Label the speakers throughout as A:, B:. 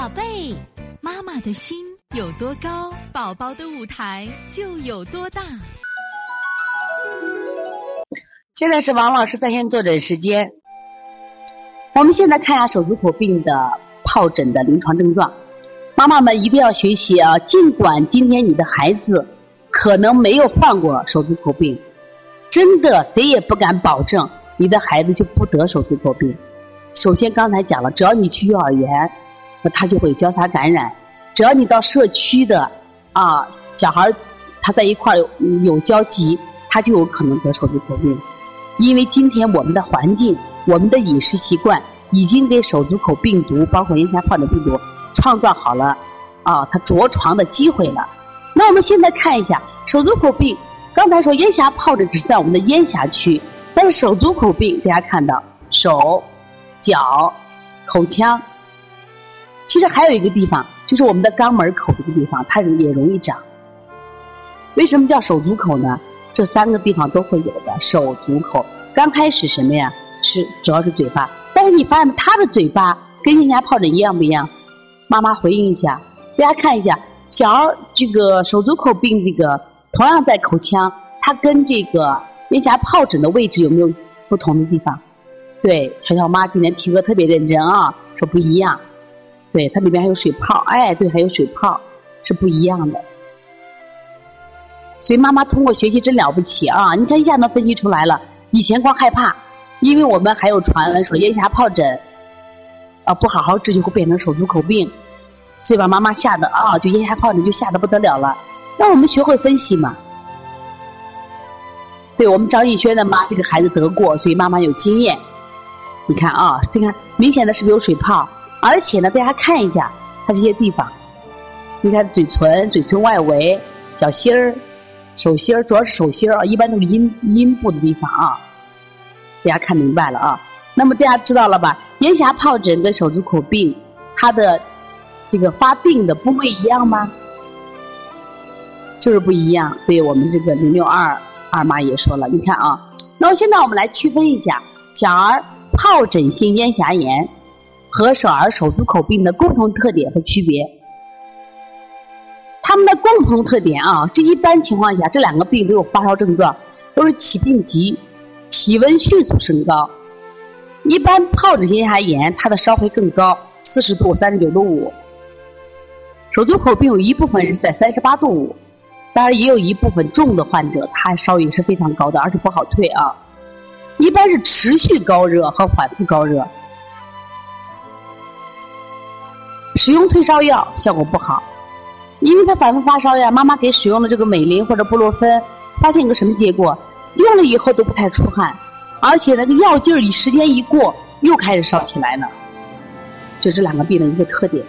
A: 宝贝，妈妈的心有多高，宝宝的舞台就有多大。
B: 现在是王老师在线坐诊时间。我们现在看一下手足口病的疱疹的临床症状。妈妈们一定要学习啊！尽管今天你的孩子可能没有患过手足口病，真的谁也不敢保证你的孩子就不得手足口病。首先刚才讲了，只要你去幼儿园，那他就会交叉感染；只要你到社区的啊小孩他在一块有有交集，他就有可能得手足口病。因为今天我们的环境、我们的饮食习惯已经给手足口病毒，包括咽峡疱疹病毒。创造好了啊，它着床的机会了。那我们现在看一下手足口病。刚才说咽峡疱疹只是在我们的咽峡区，但是手足口病大家看到手、脚、口腔，其实还有一个地方就是我们的肛门口这个地方，它也容易长。为什么叫手足口呢？这三个地方都会有的手足口。刚开始什么呀？是主要是嘴巴，但是你发现他的嘴巴跟咽峡疱疹一样不一样？妈妈回应一下，大家看一下，小儿这个手足口病，这个同样在口腔，它跟这个咽峡疱疹的位置有没有不同的地方？对，乔乔妈今天听课特别认真啊，说不一样。对，它里面还有水泡，哎，对，还有水泡，是不一样的。所以妈妈通过学习真了不起啊！你看一下能分析出来了。以前光害怕，因为我们还有传闻说咽峡疱疹。啊，不好好治就会变成手足口病，所以把妈妈吓得啊，就咽峡疱疹就吓得不得了了。让我们学会分析嘛。对我们张艺轩的妈，这个孩子得过，所以妈妈有经验。你看啊，这个明显的是不是有水泡？而且呢，大家看一下它这些地方，你看嘴唇、嘴唇外围、脚心儿、手心儿，主要是手心儿啊，一般都是阴阴部的地方啊。大家看明白了啊？那么大家知道了吧？咽峡疱疹跟手足口病，它的这个发病的部位一样吗？就是不一样。对我们这个零六二二妈也说了，你看啊，那么现在我们来区分一下小儿疱疹性咽峡炎和小儿手足口病的共同特点和区别。他们的共同特点啊，这一般情况下这两个病都有发烧症状，都是起病急，体温迅速升高。一般疱疹性咽峡炎，它的烧会更高，四十度、三十九度五。手足口病有一部分是在三十八度五，当然也有一部分重的患者，他烧也是非常高的，而且不好退啊。一般是持续高热和反复高热，使用退烧药效果不好，因为他反复发烧呀。妈妈给使用了这个美林或者布洛芬，发现一个什么结果？用了以后都不太出汗。而且那个药劲儿一时间一过，又开始烧起来了。就这两个病的一个特点，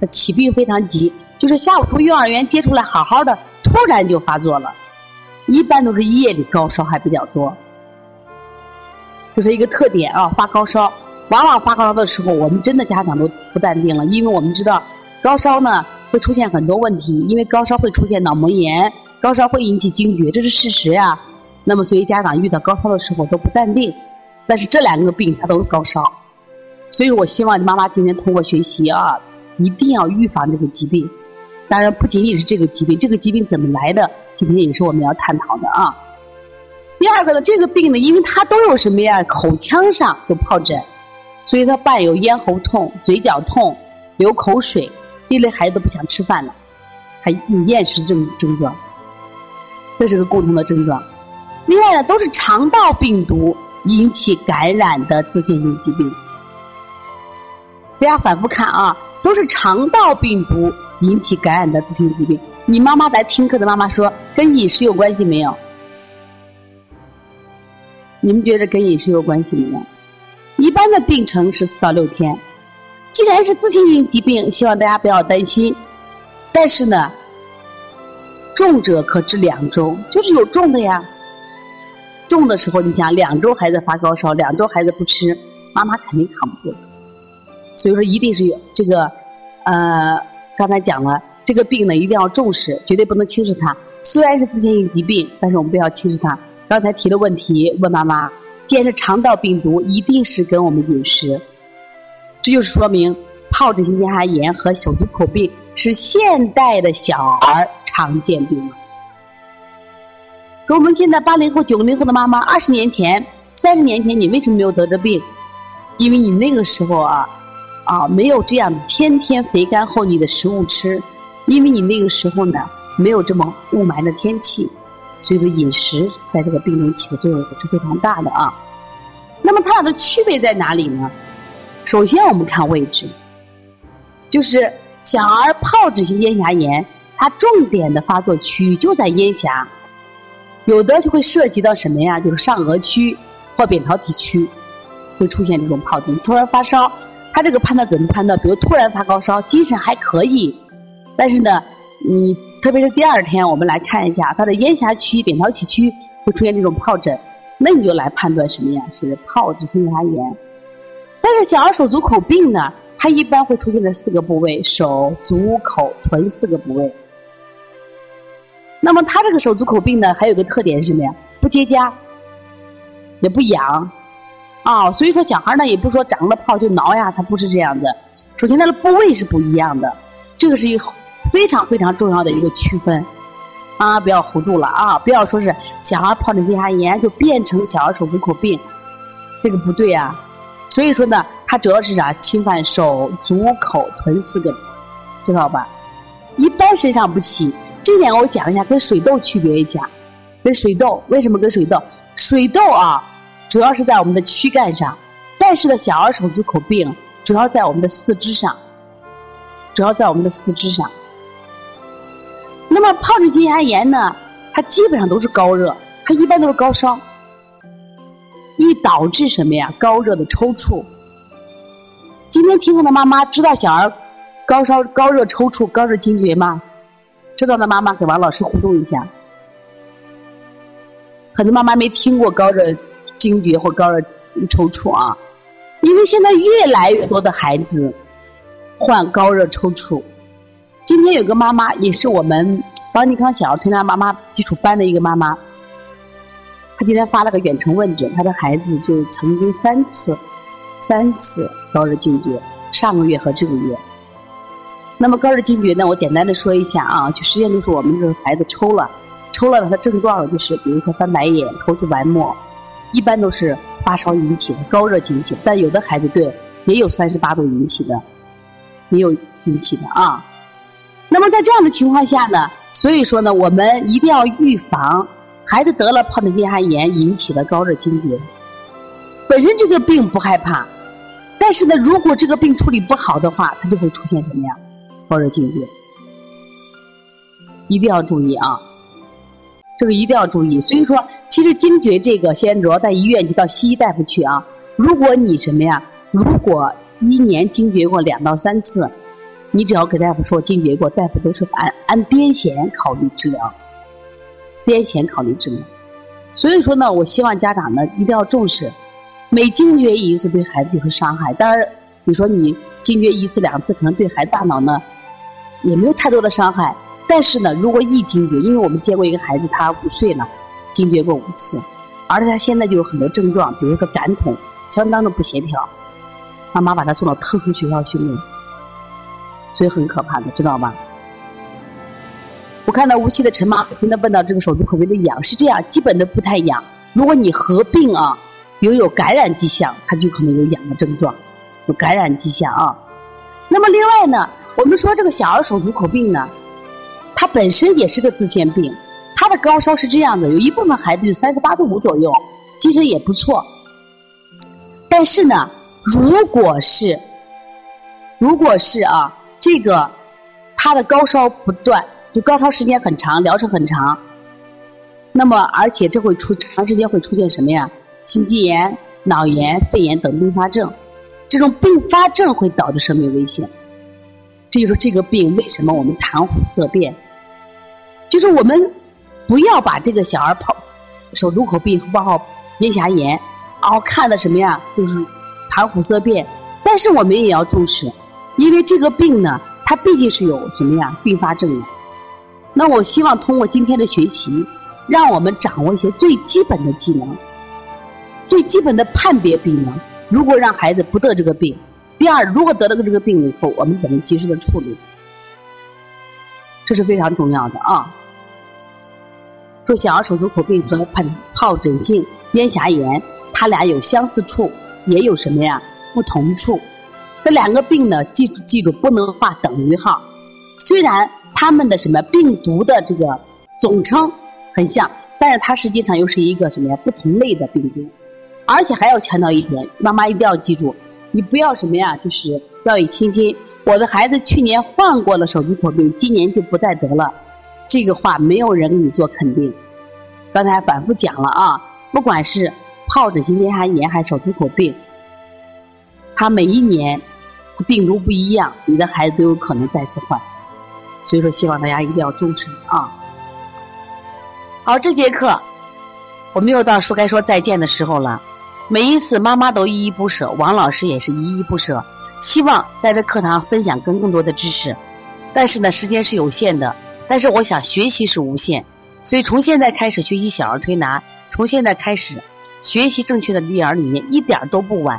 B: 他起病非常急，就是下午从幼儿园接出来好好的，突然就发作了。一般都是夜里高烧还比较多，这是一个特点啊。发高烧，往往发高烧的时候，我们真的家长都不淡定了，因为我们知道高烧呢会出现很多问题，因为高烧会出现脑膜炎，高烧会引起惊厥，这是事实呀。那么，所以家长遇到高烧的时候都不淡定，但是这两个病它都是高烧，所以我希望妈妈今天通过学习啊，一定要预防这个疾病。当然，不仅仅是这个疾病，这个疾病怎么来的，今天也是我们要探讨的啊。第二个呢，这个病呢，因为它都有什么呀？口腔上有疱疹，所以他伴有咽喉痛、嘴角痛、流口水，这类孩子都不想吃饭了，还有厌食症症状，这是个共同的症状。另外呢，都是肠道病毒引起感染的自限性疾病。大家反复看啊，都是肠道病毒引起感染的自限性疾病。你妈妈来听课的妈妈说，跟饮食有关系没有？你们觉得跟饮食有关系没有？一般的病程是四到六天。既然是自限性疾病，希望大家不要担心。但是呢，重者可治两周，就是有重的呀。重的时候，你想两周孩子发高烧，两周孩子不吃，妈妈肯定扛不住。所以说，一定是有这个，呃，刚才讲了，这个病呢一定要重视，绝对不能轻视它。虽然是自限性疾病，但是我们不要轻视它。刚才提的问题，问妈妈，既然是肠道病毒，一定是跟我们饮食。这就是说明，疱疹性咽峡炎和手足口病是现代的小儿常见病。说我们现在八零后、九零后的妈妈，二十年前、三十年前，你为什么没有得这病？因为你那个时候啊，啊，没有这样天天肥甘厚腻的食物吃，因为你那个时候呢，没有这么雾霾的天气，所以说饮食在这个病中起的作用也是非常大的啊。那么它俩的区别在哪里呢？首先我们看位置，就是小儿疱疹性咽峡炎，它重点的发作区域就在咽峡，有的就会涉及到什么呀？就是上颚区或扁桃体区。会出现这种疱疹，突然发烧，他这个判断怎么判断？比如突然发高烧，精神还可以，但是呢，你特别是第二天，我们来看一下他的咽峡区、扁桃体区会出现这种疱疹，那你就来判断什么呀？是疱疹性咽炎。但是小儿手足口病呢，它一般会出现在四个部位：手、足、口、臀四个部位。那么它这个手足口病呢，还有个特点是什么呀？不结痂，也不痒。啊，所以说小孩呢，也不说长了泡就挠呀，他不是这样的。首先，它的部位是不一样的，这个是一个非常非常重要的一个区分。啊，不要糊涂了啊！不要说是小孩疱疹性咽炎就变成小儿手足口病，这个不对啊。所以说呢，它主要是啥？侵犯手、足、口、臀四个，知道吧？一般身上不起。这点我讲一下，跟水痘区别一下。跟水痘为什么跟水痘？水痘啊。主要是在我们的躯干上，但是呢，小儿手足口病主要在我们的四肢上，主要在我们的四肢上。那么疱疹性咽炎呢，它基本上都是高热，它一般都是高烧，易导致什么呀？高热的抽搐。今天听课的妈妈知道小儿高烧、高热抽搐、高热惊厥吗？知道的妈妈给王老师互动一下。很多妈妈没听过高热。惊厥或高热抽搐啊，因为现在越来越多的孩子患高热抽搐。今天有个妈妈，也是我们邦尼康小儿推拿妈妈基础班的一个妈妈，她今天发了个远程问诊，她的孩子就曾经三次、三次高热惊厥，上个月和这个月。那么高热惊厥呢，我简单的说一下啊，就实际上就是我们这个孩子抽了，抽了，他的症状就是，比如说翻白眼、口吐白沫。一般都是发烧引起的，高热引起，但有的孩子对也有三十八度引起的，也有引起的啊。那么在这样的情况下呢，所以说呢，我们一定要预防孩子得了疱疹性咽炎引起的高热惊厥。本身这个病不害怕，但是呢，如果这个病处理不好的话，它就会出现什么呀？高热惊厥，一定要注意啊。这个一定要注意，所以说，其实惊厥这个，先主要在医院就到西医大夫去啊。如果你什么呀？如果一年惊厥过两到三次，你只要给大夫说惊厥过，大夫都是按按癫痫考虑治疗，癫痫考虑治疗。所以说呢，我希望家长呢一定要重视，每惊厥一次对孩子就是伤害。当然，你说你惊厥一次两次，可能对孩子大脑呢也没有太多的伤害。但是呢，如果一惊厥，因为我们接过一个孩子，他五岁了，惊厥过五次，而且他现在就有很多症状，比如说感统相当的不协调，妈妈把他送到特殊学校训练，所以很可怕的，知道吗？我看到无锡的陈妈不停的问到这个手足口病的痒是这样，基本的不太痒。如果你合并啊，有有感染迹象，它就可能有痒的症状，有感染迹象啊。那么另外呢，我们说这个小儿手足口病呢。它本身也是个自限病，它的高烧是这样的，有一部分孩子就三十八度五左右，精神也不错。但是呢，如果是，如果是啊，这个他的高烧不断，就高烧时间很长，疗程很长，那么而且这会出长时间会出现什么呀？心肌炎、脑炎、肺炎等并发症，这种并发症会导致生命危险。这就是这个病为什么我们谈虎色变，就是我们不要把这个小儿疱手足口病和包括咽峡炎，然后看的什么呀？就是谈虎色变。但是我们也要重视，因为这个病呢，它毕竟是有什么呀并发症的。那我希望通过今天的学习，让我们掌握一些最基本的技能，最基本的判别病能。如果让孩子不得这个病，第二，如果得了这个病以后，我们怎么及时的处理？这是非常重要的啊。说小儿手足口病和疱疱疹性咽峡炎，它俩有相似处，也有什么呀不同处。这两个病呢，记住记住，不能画等于号。虽然它们的什么病毒的这个总称很像，但是它实际上又是一个什么呀不同类的病毒。而且还要强调一点，妈妈一定要记住，你不要什么呀，就是掉以轻心。我的孩子去年患过了手足口病，今年就不再得了。这个话没有人给你做肯定。刚才反复讲了啊，不管是疱疹性咽峡炎还是手足口病，它每一年病毒不一样，你的孩子都有可能再次患。所以说，希望大家一定要重视啊。好，这节课我们又到说该说再见的时候了。每一次妈妈都依依不舍，王老师也是依依不舍。希望在这课堂分享更更多的知识，但是呢，时间是有限的。但是我想学习是无限，所以从现在开始学习小儿推拿，从现在开始学习正确的育儿理念，一点都不晚。